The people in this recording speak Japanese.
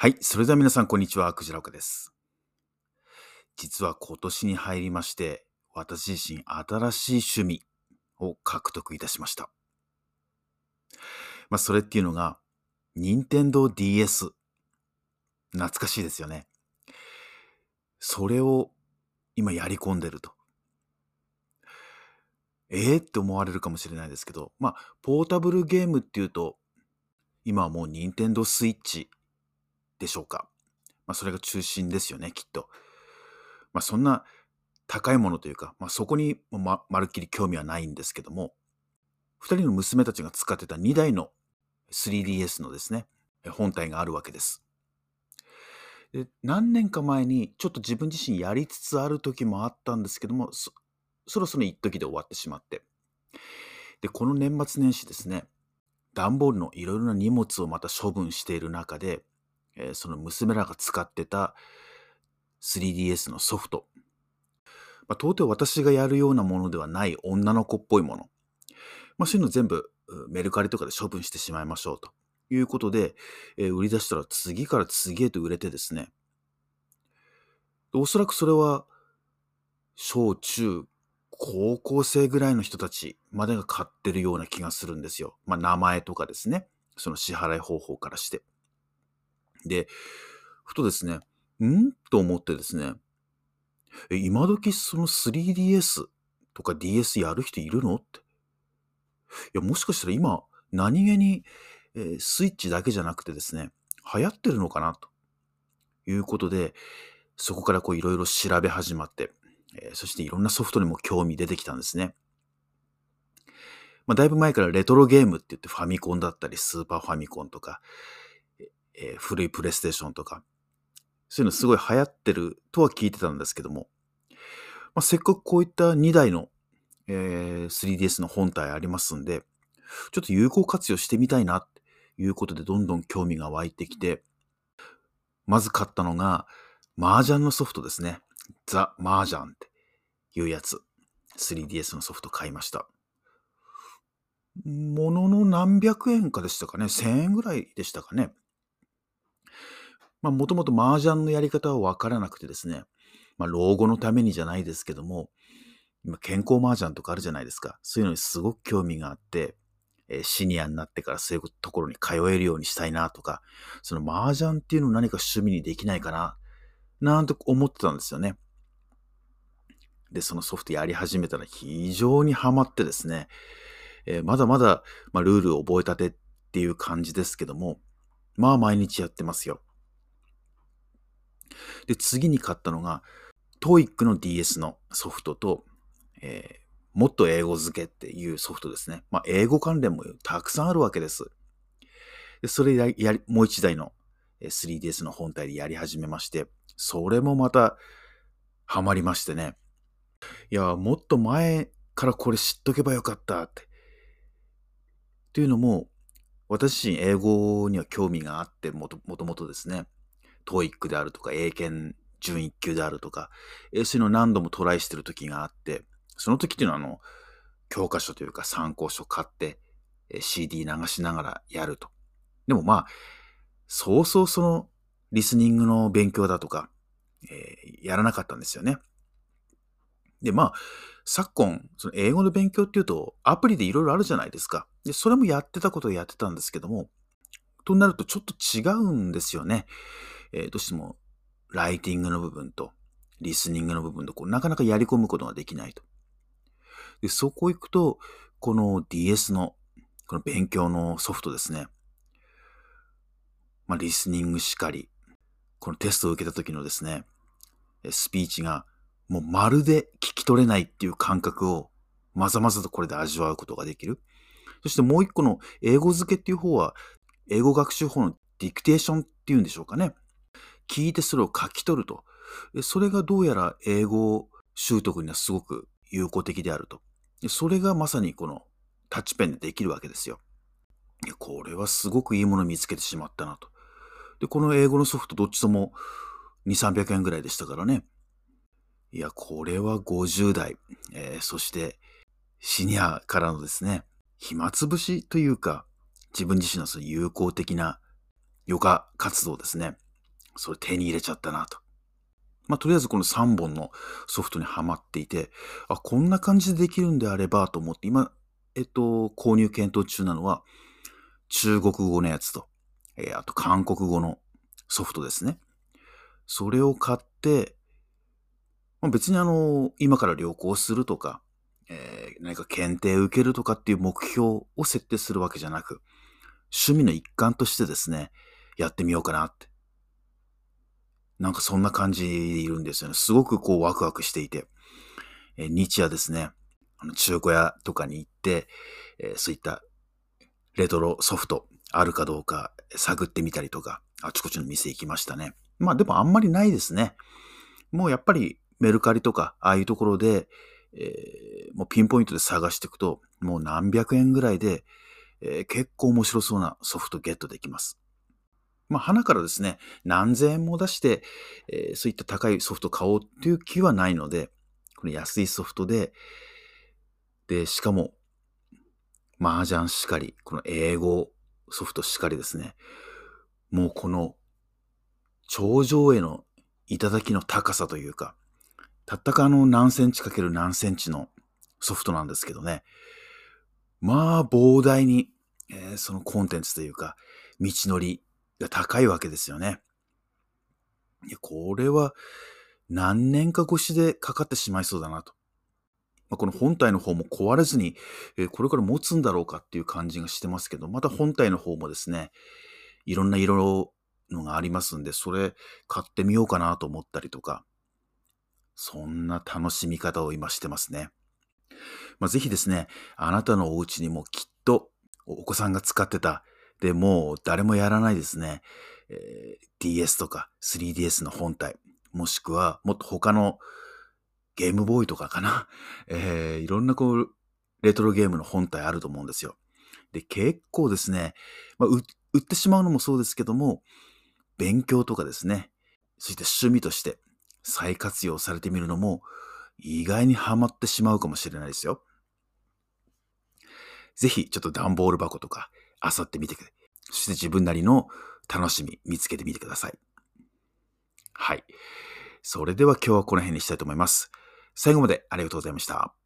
はい。それでは皆さん、こんにちは。クジラ岡です。実は今年に入りまして、私自身新しい趣味を獲得いたしました。まあ、それっていうのが、任天堂 DS。懐かしいですよね。それを今やり込んでると。ええって思われるかもしれないですけど、まあ、ポータブルゲームっていうと、今はもう任天堂スイッチでしょうか。まあ、それが中心ですよね、きっと。まあ、そんな高いものというか、まあ、そこにままるっきり興味はないんですけども、二人の娘たちが使ってた2台の 3DS のですね、本体があるわけです。で何年か前にちょっと自分自身やりつつある時もあったんですけども、そそろそろ一時で終わってしまって。で、この年末年始ですね、段ボールのいろいろな荷物をまた処分している中で、えその娘らが使ってた 3DS のソフト。まあ、到底私がやるようなものではない女の子っぽいもの。まあ、そういうの全部メルカリとかで処分してしまいましょうということで、えー売り出したら次から次へと売れてですね。でおそらくそれは小中高校生ぐらいの人たちまでが買ってるような気がするんですよ。まあ名前とかですね。その支払い方法からして。で、ふとですね、ん？と思ってですね、え、今時その 3DS とか DS やる人いるの？って。いや、もしかしたら今、何気に、えースイッチだけじゃなくてですね、流行ってるのかな？ということで、そこからこういろいろ調べ始まって、えーそしていろんなソフトにも興味出てきたんですね。まあ、だいぶ前からレトロゲームって言ってファミコンだったり、スーパーファミコンとか、えー古いプレイステーションとか、そういうのすごい流行ってるとは聞いてたんですけども、まあ、せっかくこういった2台の、えー 3DS の本体ありますんで、ちょっと有効活用してみたいなっていうことでどんどん興味が湧いてきて、まず買ったのが、麻雀のソフトですね。ザ・麻雀っていうやつ。3DS のソフト買いました。ものの何百円かでしたかね。1000円ぐらいでしたかね。まあ、もともと麻雀のやり方はわからなくてですね。まあ、老後のためにじゃないですけども、今、健康麻雀とかあるじゃないですか。そういうのにすごく興味があって、えーシニアになってからそういうところに通えるようにしたいなとか、その麻雀っていうのを何か趣味にできないかな、なんて思ってたんですよね。で、そのソフトやり始めたら非常にハマってですね、えーまだまだ、まあ、ルールを覚えたてっていう感じですけども、まあ毎日やってますよ。で、次に買ったのが、TOEIC の DS のソフトと、えーもっと英語付けっていうソフトですね。まあ、英語関連もたくさんあるわけです。でそれややり、もう一台の 3DS の本体でやり始めまして、それもまたハマりましてね。いや、もっと前からこれ知っとけばよかったって。っていうのも、私自身英語には興味があって、もともとですね、TOEIC であるとか、英検準1級であるとか、えーそういうのを何度もトライしてる時があって、その時っていうのは、あの、教科書というか参考書買って、え CD 流しながらやると。でもまあ、そうそうその、リスニングの勉強だとか、えーやらなかったんですよね。で、まあ、昨今、その英語の勉強っていうと、アプリでいろいろあるじゃないですか。で、それもやってたことをやってたんですけども、となるとちょっと違うんですよね。えーどうしても、ライティングの部分と、リスニングの部分と、こう、なかなかやり込むことができないと。で、そこ行くと、この DS の、この勉強のソフトですね。まあ、リスニングしかり、このテストを受けた時のですね、スピーチが、もうまるで聞き取れないっていう感覚を、まざまざとこれで味わうことができる。そしてもう一個の英語付けっていう方は、英語学習法のディクテーションっていうんでしょうかね。聞いてそれを書き取ると。それがどうやら英語習得にはすごく有効的であると。それがまさにこのタッチペンでできるわけですよ。これはすごくいいものを見つけてしまったなと。で、この英語のソフトどっちとも2、300円ぐらいでしたからね。いや、これは50代、えーそしてシニアからのですね、暇つぶしというか、自分自身のその有効的な余暇活動ですね。それ手に入れちゃったなと。まあ、とりあえずこの3本のソフトにはまっていて、あ、こんな感じでできるんであればと思って、今、えっと、購入検討中なのは、中国語のやつと、えー、あと韓国語のソフトですね。それを買って、まあ、別にあの、今から旅行するとか、えー、何か検定受けるとかっていう目標を設定するわけじゃなく、趣味の一環としてですね、やってみようかなって。なんかそんな感じでいるんですよね。すごくこうワクワクしていて。えー、日夜ですね、あの中古屋とかに行って、えー、そういったレトロソフトあるかどうか探ってみたりとか、あちこちの店行きましたね。まあでもあんまりないですね。もうやっぱりメルカリとか、ああいうところで、えー、もうピンポイントで探していくと、もう何百円ぐらいで、えー、結構面白そうなソフトゲットできます。まあ、花からですね、何千円も出して、えー、そういった高いソフト買おうっていう気はないので、この安いソフトで、で、しかも、麻雀しかり、この英語ソフトしかりですね、もうこの頂上への頂きの高さというか、たったかあの何センチかける何センチのソフトなんですけどね。まあ膨大に、えー、そのコンテンツというか、道のりが高いわけですよね。いや、これは何年か越しでかかってしまいそうだなと。まあ、この本体の方も壊れずに、えー、これから持つんだろうかっていう感じがしてますけど、また本体の方もですね、いろんな色のがありますんで、それ買ってみようかなと思ったりとか、そんな楽しみ方を今してますね。まあ、ぜひですね、あなたのお家にもきっとお子さんが使ってた、でもう誰もやらないですね、えー、DS とか 3DS の本体、もしくはもっと他のゲームボーイとかかな、えー、いろんなこう、レトロゲームの本体あると思うんですよ。で、結構ですね、まあ、売ってしまうのもそうですけども、勉強とかですね、そして趣味として再活用されてみるのも意外にハマってしまうかもしれないですよ。ぜひちょっと段ボール箱とか漁ってみてください。そして自分なりの楽しみ見つけてみてください。はい。それでは今日はこの辺にしたいと思います。最後までありがとうございました。